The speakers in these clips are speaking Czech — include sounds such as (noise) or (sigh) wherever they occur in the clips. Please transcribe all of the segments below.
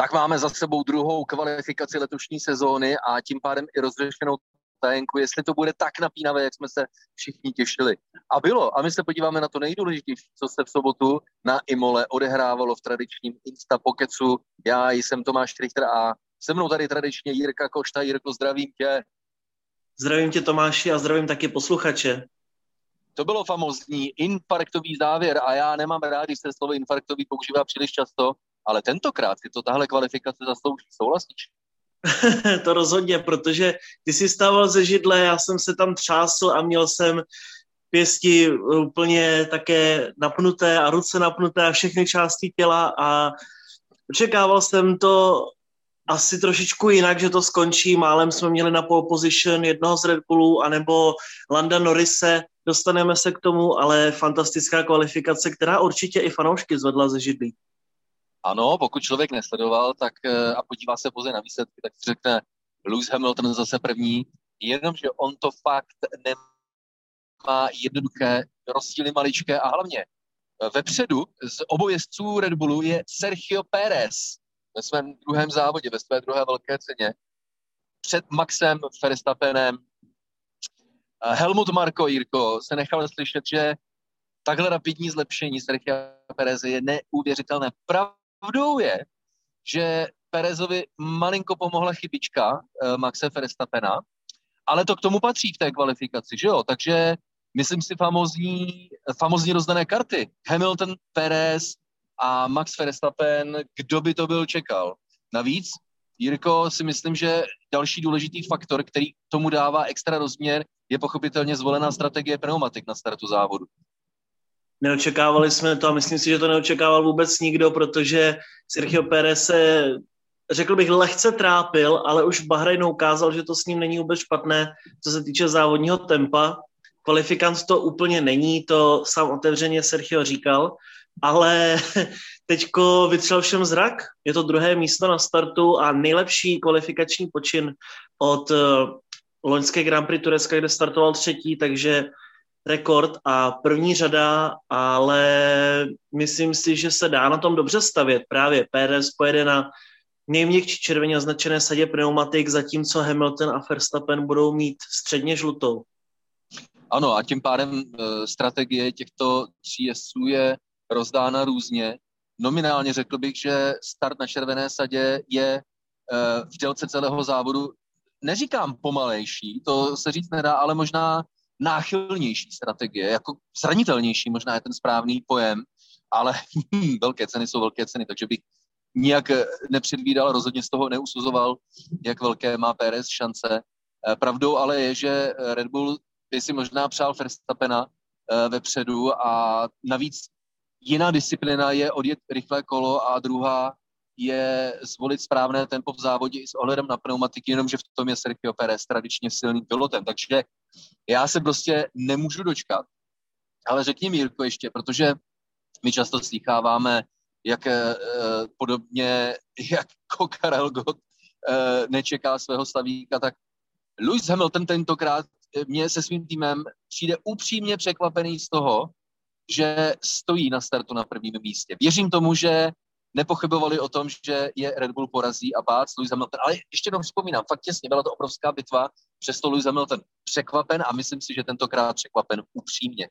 tak máme za sebou druhou kvalifikaci letošní sezóny a tím pádem i rozřešenou tajenku, jestli to bude tak napínavé, jak jsme se všichni těšili. A bylo. A my se podíváme na to nejdůležitější, co se v sobotu na Imole odehrávalo v tradičním Insta Pokecu. Já jsem Tomáš Richter a se mnou tady tradičně Jirka Košta. Jirko, zdravím tě. Zdravím tě Tomáši a zdravím taky posluchače. To bylo famozní infarktový závěr a já nemám rád, když se slovo infarktový používá příliš často, ale tentokrát si to tahle kvalifikace zaslouží. Souhlasíš? (laughs) to rozhodně, protože ty jsi stával ze židle, já jsem se tam třásl a měl jsem pěsti úplně také napnuté a ruce napnuté a všechny části těla a očekával jsem to asi trošičku jinak, že to skončí. Málem jsme měli na pole position jednoho z Red Bullů, anebo Landa Norrise, dostaneme se k tomu, ale fantastická kvalifikace, která určitě i fanoušky zvedla ze židlí. Ano, pokud člověk nesledoval tak eh, a podívá se pouze na výsledky, tak si řekne Lewis Hamilton zase první, jenomže on to fakt nemá jednoduché, rozdíly maličké a hlavně eh, vepředu z obou jezdců Red Bullu je Sergio Pérez ve svém druhém závodě, ve své druhé velké ceně. Před Maxem Verstappenem eh, Helmut Marko Jirko se nechal slyšet, že takhle rapidní zlepšení Sergio Perez je neuvěřitelné. Prav pravdou je, že Perezovi malinko pomohla chybička uh, Maxe Verstappena, ale to k tomu patří v té kvalifikaci, že jo? Takže myslím si famozní, famozní rozdané karty. Hamilton, Perez a Max Verstappen, kdo by to byl čekal. Navíc, Jirko, si myslím, že další důležitý faktor, který tomu dává extra rozměr, je pochopitelně zvolená strategie pneumatik na startu závodu. Neočekávali jsme to a myslím si, že to neočekával vůbec nikdo, protože Sergio Pérez se, řekl bych, lehce trápil, ale už v Bahrajnu ukázal, že to s ním není vůbec špatné, co se týče závodního tempa. Kvalifikant to úplně není, to sám otevřeně Sergio říkal, ale (laughs) teďko vytřel všem zrak. Je to druhé místo na startu a nejlepší kvalifikační počin od eh, loňské Grand Prix Turecka, kde startoval třetí, takže rekord a první řada, ale myslím si, že se dá na tom dobře stavět. Právě Pérez pojede na nejměkčí červeně označené sadě pneumatik, zatímco Hamilton a Verstappen budou mít středně žlutou. Ano, a tím pádem e, strategie těchto tří jezdců je rozdána různě. Nominálně řekl bych, že start na červené sadě je e, v délce celého závodu, neříkám pomalejší, to se říct nedá, ale možná náchylnější strategie, jako zranitelnější možná je ten správný pojem, ale (laughs) velké ceny jsou velké ceny, takže bych nijak nepředvídal, rozhodně z toho neusuzoval, jak velké má Pérez šance. Eh, pravdou ale je, že Red Bull by si možná přál Verstappena eh, vepředu a navíc jiná disciplina je odjet rychlé kolo a druhá je zvolit správné tempo v závodě i s ohledem na pneumatiky, jenomže v tom je Sergio Perez tradičně silným pilotem. Takže já se prostě nemůžu dočkat. Ale řekni mi, Jirko, ještě, protože my často slycháváme, jak eh, podobně jako Karel Gott eh, nečeká svého stavíka, tak Lewis Hamilton tentokrát eh, mě se svým týmem přijde upřímně překvapený z toho, že stojí na startu na prvním místě. Věřím tomu, že nepochybovali o tom, že je Red Bull porazí a bác Lewis Hamilton. Ale ještě jenom vzpomínám, fakt těsně, byla to obrovská bitva, přesto Lewis Hamilton překvapen a myslím si, že tentokrát překvapen upřímně.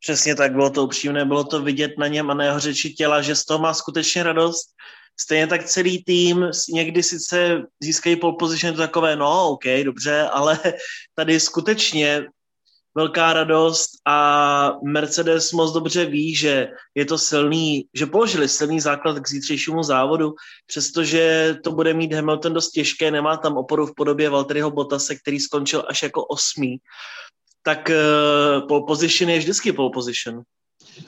Přesně tak, bylo to upřímné, bylo to vidět na něm a na jeho řeči těla, že z toho má skutečně radost. Stejně tak celý tým, někdy sice získají pole position, takové, no, OK, dobře, ale tady skutečně velká radost a Mercedes moc dobře ví, že je to silný, že položili silný základ k zítřejšímu závodu, přestože to bude mít Hamilton dost těžké, nemá tam oporu v podobě Valtteriho Bottase, který skončil až jako osmý, tak uh, pole position je vždycky pole position.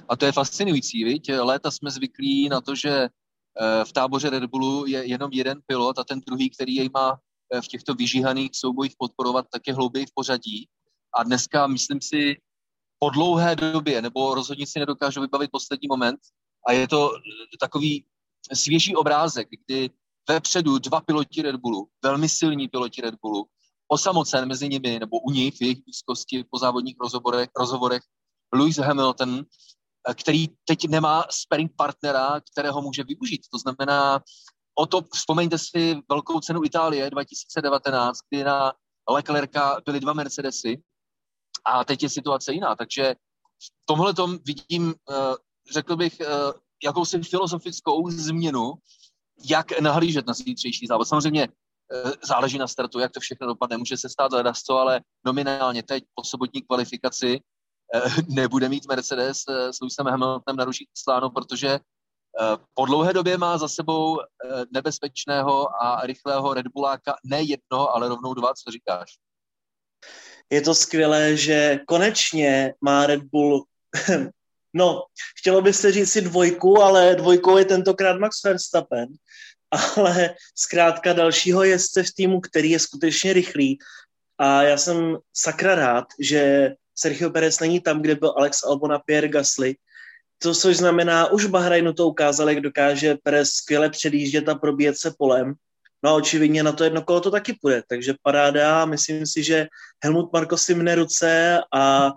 A to je fascinující, viď? Léta jsme zvyklí na to, že eh, v táboře Red Bullu je jenom jeden pilot a ten druhý, který jej má eh, v těchto vyžíhaných soubojích podporovat, tak je hlouběji v pořadí. A dneska, myslím si, po dlouhé době, nebo rozhodně si nedokážu vybavit poslední moment, a je to takový svěží obrázek, kdy vepředu dva piloti Red Bullu, velmi silní piloti Red Bullu, osamocen mezi nimi, nebo u nich v jejich blízkosti po závodních rozhovorech, rozhovorech Lewis Hamilton, který teď nemá sparing partnera, kterého může využít. To znamená, o to vzpomeňte si velkou cenu Itálie 2019, kdy na Leclerca byly dva Mercedesy a teď je situace jiná. Takže v tomhle tom vidím, eh, řekl bych, eh, jakousi filozofickou změnu, jak nahlížet na zítřejší závod. Samozřejmě eh, záleží na startu, jak to všechno dopadne. Může se stát co, ale nominálně teď po sobotní kvalifikaci nebude mít Mercedes s Lewisem Hamiltonem na ruší sláno, protože po dlouhé době má za sebou nebezpečného a rychlého Red Bulláka ne jednoho, ale rovnou dva, co říkáš? Je to skvělé, že konečně má Red Bull (laughs) No, chtělo by se říct si dvojku, ale dvojkou je tentokrát Max Verstappen, ale zkrátka dalšího jezdce v týmu, který je skutečně rychlý. A já jsem sakra rád, že Sergio Perez není tam, kde byl Alex Albon a Pierre Gasly, to, což znamená, už Bahrajnu to ukázal, jak dokáže Perez skvěle předjíždět a probíjet se polem. No a očividně na to jedno kolo to taky půjde, takže paráda. Myslím si, že Helmut Marko si mne ruce a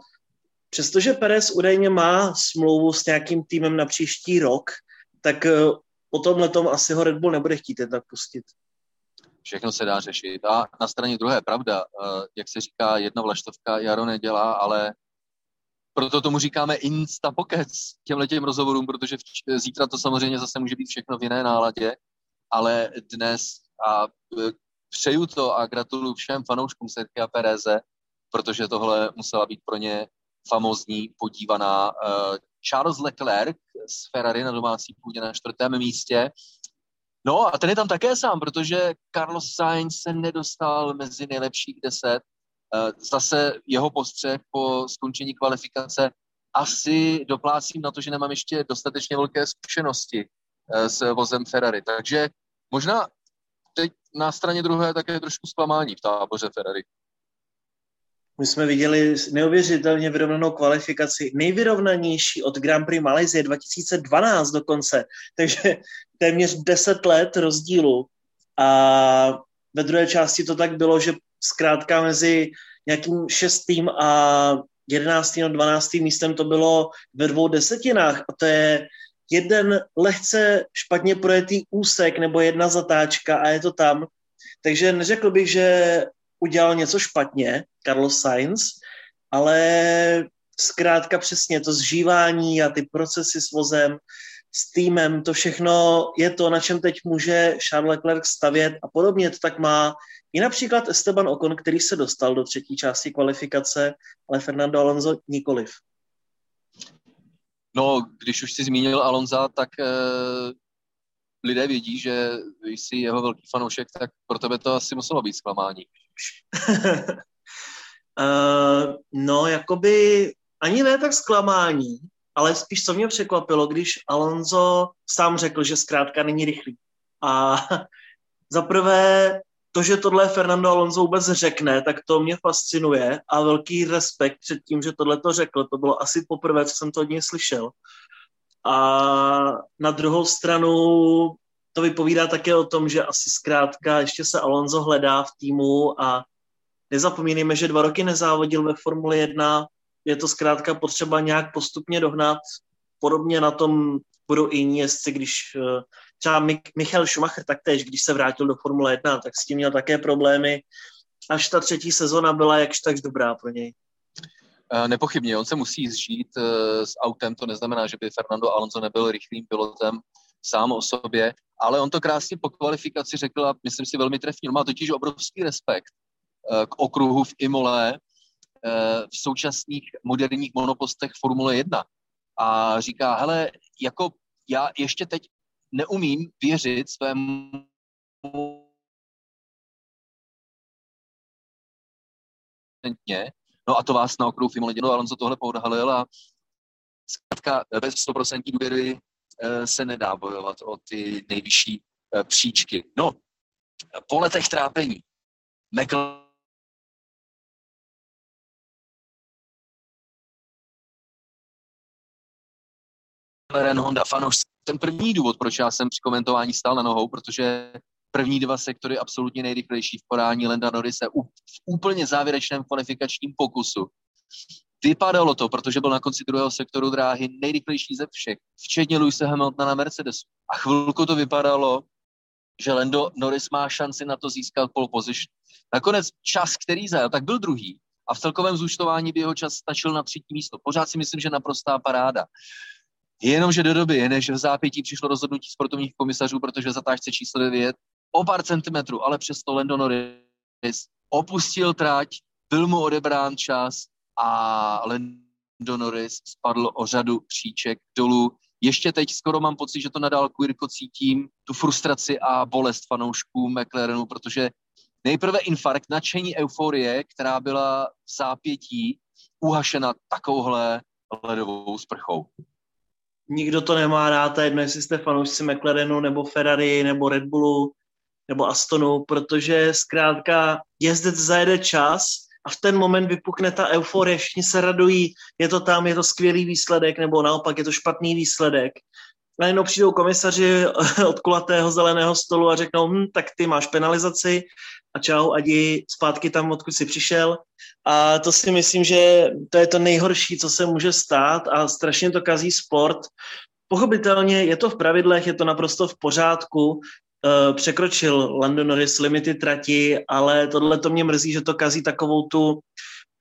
přestože Perez údajně má smlouvu s nějakým týmem na příští rok, tak eh, po tom asi ho Red Bull nebude chtít tak pustit. Všechno se dá řešit. A na straně druhé, pravda, eh, jak se říká, jedna vlaštovka Jaro nedělá, ale proto tomu říkáme insta pokec těm rozhovorům, protože zítra to samozřejmě zase může být všechno v jiné náladě, ale dnes a e, přeju to a gratuluju všem fanouškům Serkia Pereze, protože tohle musela být pro ně famozní podívaná uh, Charles Leclerc z Ferrari na domácí půdě na čtvrtém místě. No a ten je tam také sám, protože Carlos Sainz se nedostal mezi nejlepších deset. Uh, zase jeho postřeh po skončení kvalifikace asi doplácím na to, že nemám ještě dostatečně velké zkušenosti s vozem Ferrari. Takže možná teď na straně druhé také trošku zklamání v táboře Ferrari. My jsme viděli neuvěřitelně vyrovnanou kvalifikaci, nejvyrovnanější od Grand Prix Malajzie 2012 dokonce, takže téměř 10 let rozdílu. A ve druhé části to tak bylo, že zkrátka mezi nějakým šestým a jedenáctým a dvanáctým místem to bylo ve dvou desetinách a to je jeden lehce špatně projetý úsek nebo jedna zatáčka a je to tam. Takže neřekl bych, že udělal něco špatně, Carlos Sainz, ale zkrátka přesně to zžívání a ty procesy s vozem, s týmem, to všechno je to, na čem teď může Charles Leclerc stavět a podobně to tak má i například Esteban Ocon, který se dostal do třetí části kvalifikace, ale Fernando Alonso nikoliv. No, když už si zmínil Alonza, tak eh, lidé vědí, že jsi jeho velký fanoušek, tak pro tebe to asi muselo být zklamání. uh, (laughs) no, jakoby ani ne tak zklamání, ale spíš co mě překvapilo, když Alonso sám řekl, že zkrátka není rychlý. A (laughs) za prvé to, že tohle Fernando Alonso vůbec řekne, tak to mě fascinuje a velký respekt před tím, že tohle to řekl. To bylo asi poprvé, co jsem to od něj slyšel. A na druhou stranu to vypovídá také o tom, že asi zkrátka ještě se Alonso hledá v týmu a nezapomínejme, že dva roky nezávodil ve Formule 1, je to zkrátka potřeba nějak postupně dohnat. Podobně na tom budou i jiní jezdci, když eh, třeba Michal Schumacher taktéž, když se vrátil do Formule 1, tak s tím měl také problémy. Až ta třetí sezona byla jakž tak dobrá pro něj. Eh, nepochybně, on se musí zžít eh, s autem, to neznamená, že by Fernando Alonso nebyl rychlým pilotem sám o sobě, ale on to krásně po kvalifikaci řekl a myslím si velmi trefně. Má totiž obrovský respekt k okruhu v Imole v současných moderních monopostech Formule 1. A říká, hele, jako já ještě teď neumím věřit svému No a to vás na okruhu Fimole dělo, Alonso tohle poodhalil a zkrátka bez 100% důvěry eh, se nedá bojovat o ty nejvyšší eh, příčky. No, po letech trápení McLaren Honda fanouš. Ten první důvod, proč já jsem při komentování stál na nohou, protože první dva sektory absolutně nejrychlejší v podání Lenda Norrise v úplně závěrečném kvalifikačním pokusu. Vypadalo to, protože byl na konci druhého sektoru dráhy nejrychlejší ze všech, včetně Luise Hamiltona na Mercedesu. A chvilku to vypadalo, že Lando Norris má šanci na to získat pole position. Nakonec čas, který zajel, tak byl druhý a v celkovém zúčtování by jeho čas stačil na třetí místo. Pořád si myslím, že naprostá paráda. Jenomže do doby, než v zápětí přišlo rozhodnutí sportovních komisařů, protože zatážce číslo 9 o pár centimetrů, ale přesto Lando Norris opustil trať, byl mu odebrán čas a Lando Norris spadl o řadu příček dolů. Ještě teď skoro mám pocit, že to nadál Quirko cítím, tu frustraci a bolest fanoušků McLarenu, protože nejprve infarkt, nadšení euforie, která byla v zápětí uhašena takovouhle ledovou sprchou. Nikdo to nemá rád, jedno jestli jste fanoušci McLarenu nebo Ferrari nebo Red Bullu nebo Astonu, protože zkrátka jezdec zajede čas a v ten moment vypukne ta euforie, všichni se radují, je to tam, je to skvělý výsledek, nebo naopak je to špatný výsledek. Najednou přijdou komisaři od kulatého zeleného stolu a řeknou, hm, tak ty máš penalizaci a čau, adi zpátky tam, odkud jsi přišel. A to si myslím, že to je to nejhorší, co se může stát a strašně to kazí sport. Pochopitelně je to v pravidlech, je to naprosto v pořádku, uh, překročil Lando Norris limity trati, ale tohle to mě mrzí, že to kazí takovou tu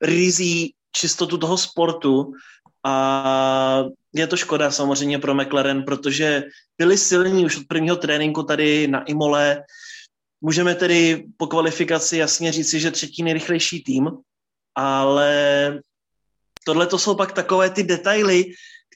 rizí čistotu toho sportu a je to škoda samozřejmě pro McLaren, protože byli silní už od prvního tréninku tady na Imole. Můžeme tedy po kvalifikaci jasně říci, že třetí nejrychlejší tým, ale tohle to jsou pak takové ty detaily,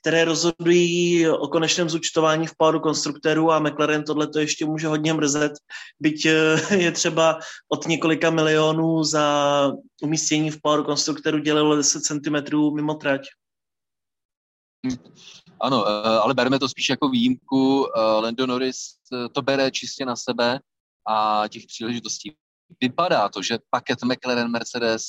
které rozhodují o konečném zúčtování v páru konstruktérů a McLaren tohle to ještě může hodně mrzet, byť eh, je třeba od několika milionů za umístění v páru konstruktérů dělalo 10 cm mimo trať. Ano, eh, ale bereme to spíš jako výjimku. Eh, Lando Norris to bere čistě na sebe a těch příležitostí. Vypadá to, že paket McLaren Mercedes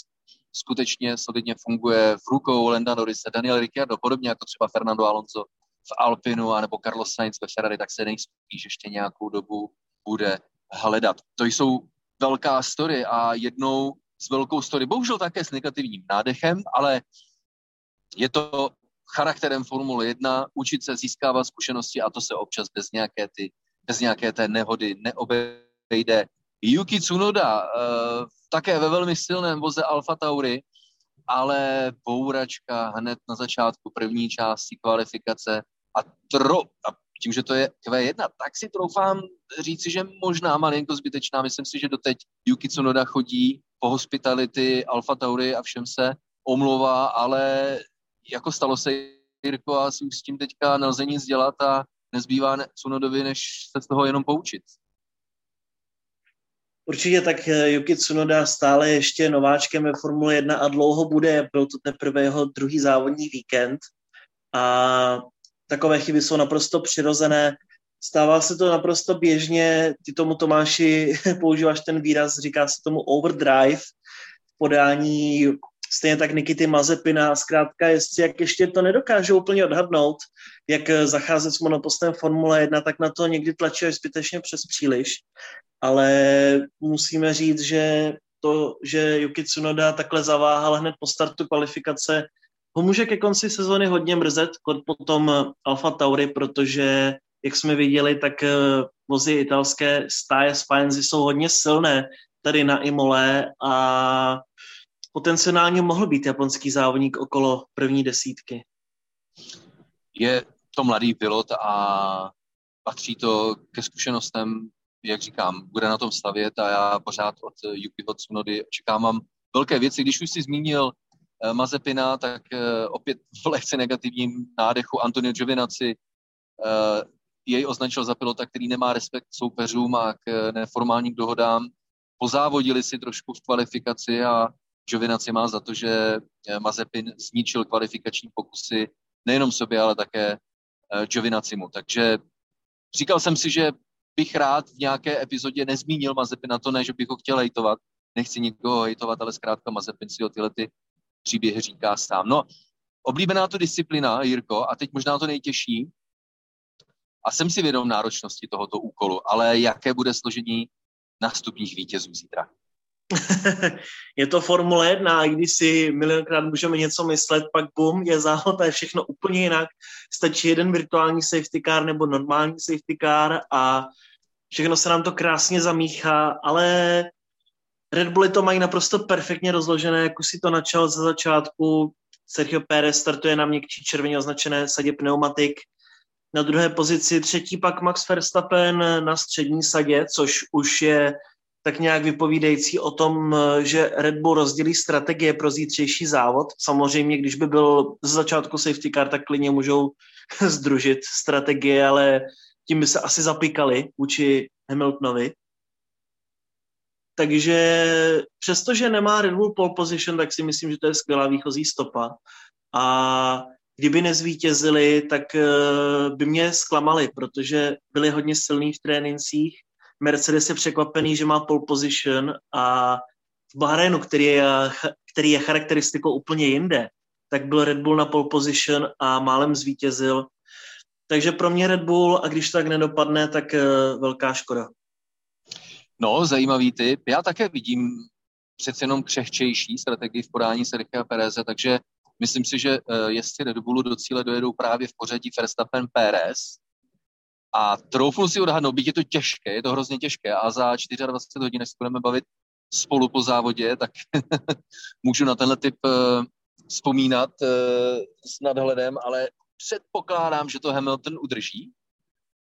skutečně solidně funguje v rukou Lenda Norrise, Daniel Ricciardo, podobně jako třeba Fernando Alonso v Alpinu anebo Carlos Sainz ve Ferrari, tak se nejspíš ještě nějakou dobu bude hledat. To jsou velká story a jednou s velkou story, bohužel také s negativním nádechem, ale je to charakterem Formule 1, učit se získávat zkušenosti a to se občas bez nějaké, ty, bez nějaké té nehody neobejde. Yuki Tsunoda uh, také ve velmi silném voze Alfa Tauri, ale bouračka hned na začátku první části kvalifikace a, tro, a tím, že to je Q1, tak si troufám říci, že možná malinko zbytečná. Myslím si, že doteď Yuki Tsunoda chodí po hospitality Alfa Tauri a všem se omlouvá, ale jako stalo se Jirko a si už s tím teďka nelze nic dělat a nezbývá Tsunodovi, než se z toho jenom poučit. Určitě tak eh, Yuki Tsunoda stále ještě nováčkem ve Formule 1 a dlouho bude, byl to teprve jeho druhý závodní víkend a takové chyby jsou naprosto přirozené. Stává se to naprosto běžně, ty tomu Tomáši (laughs) používáš ten výraz, říká se tomu overdrive, v podání stejně tak Nikity Mazepina, zkrátka jestli jak ještě to nedokážou úplně odhadnout, jak zacházet s monopostem Formule 1, tak na to někdy tlačí až zbytečně přes příliš ale musíme říct, že to, že Yuki Tsunoda takhle zaváhal hned po startu kvalifikace, ho může ke konci sezóny hodně mrzet, potom Alfa Tauri, protože, jak jsme viděli, tak eh, vozy italské stáje Spienzy jsou hodně silné tady na Imole a potenciálně mohl být japonský závodník okolo první desítky. Je to mladý pilot a patří to ke zkušenostem jak říkám, bude na tom stavět a já pořád od Yukiho Tsunody očekávám velké věci. Když už si zmínil eh, Mazepina, tak eh, opět v lehce negativním nádechu Antonio Giovinazzi eh, jej označil za pilota, který nemá respekt k soupeřům a k neformálním dohodám. Pozávodili si trošku v kvalifikaci a Giovinazzi má za to, že Mazepin zničil kvalifikační pokusy nejenom sobě, ale také Giovinazzimu. Takže říkal jsem si, že bych rád v nějaké epizodě nezmínil Mazepina, to ne, že bych ho chtěl hejtovat, nechci nikoho hejtovat, ale zkrátka Mazepin si o tyhle ty příběhy říká sám. No, oblíbená to disciplína, Jirko, a teď možná to nejtěžší, a jsem si vědom náročnosti tohoto úkolu, ale jaké bude složení nástupních vítězů zítra? (laughs) je to Formule 1 a když si milionkrát můžeme něco myslet, pak bum, je závod a je všechno úplně jinak. Stačí jeden virtuální safety car nebo normální safety car a všechno se nám to krásně zamíchá, ale Red Bulli to mají naprosto perfektně rozložené, jak už si to načal ze začátku. Sergio Pérez startuje na měkčí červeně označené sadě pneumatik. Na druhé pozici třetí pak Max Verstappen na střední sadě, což už je tak nějak vypovídající o tom, že Red Bull rozdělí strategie pro zítřejší závod. Samozřejmě, když by byl z začátku safety car, tak klidně můžou (laughs) združit strategie, ale tím by se asi zapíkali vůči Hamiltonovi. Takže přestože nemá Red Bull pole position, tak si myslím, že to je skvělá výchozí stopa. A kdyby nezvítězili, tak eh, by mě zklamali, protože byli hodně silní v trénincích. Mercedes je překvapený, že má pole position a v Bahrainu, který je, který je charakteristikou úplně jinde, tak byl Red Bull na pole position a málem zvítězil. Takže pro mě Red Bull a když tak nedopadne, tak eh, velká škoda. No, zajímavý typ. Já také vidím přece jenom křehčejší strategii v podání Sergio Pereze, takže myslím si, že uh, jestli Red Bullu do cíle dojedou právě v pořadí Verstappen Perez a troufnu si odhadnout, byť je to těžké, je to hrozně těžké a za 24 hodin, než se budeme bavit spolu po závodě, tak (laughs) můžu na tenhle typ uh, vzpomínat uh, s nadhledem, ale předpokládám, že to Hamilton udrží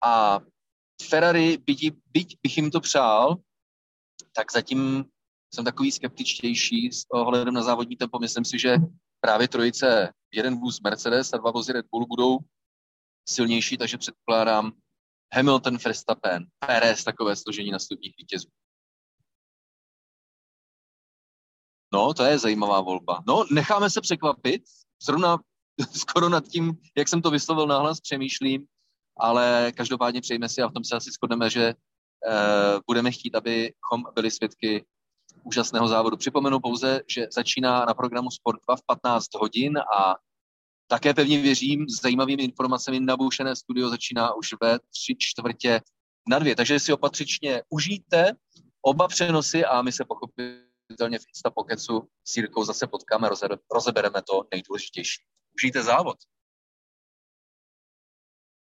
a Ferrari, byť, byť bych jim to přál, tak zatím jsem takový skeptičtější s ohledem na závodní tempo. Myslím si, že právě trojice, jeden vůz Mercedes a dva vozy Red Bull budou silnější, takže předpokládám Hamilton, Verstappen, Perez, takové složení nastupních vítězů. No, to je zajímavá volba. No, necháme se překvapit. Zrovna (laughs) skoro nad tím, jak jsem to vyslovil nahlas, přemýšlím, ale každopádně přejme si a v tom se asi shodneme, že uh, budeme chtít, abychom byli svědky úžasného závodu. Připomenu pouze, že začíná na programu Sport 2 v 15 hodin a také pevně věřím, s zajímavými informacemi naboušené studio začíná už ve tři čtvrtě na dvě. Takže si opatřičně užijte oba přenosy a my se pochopitelně v Insta Pokecu s Jirkou zase potkáme, rozebereme to nejdůležitější. Užijte závod.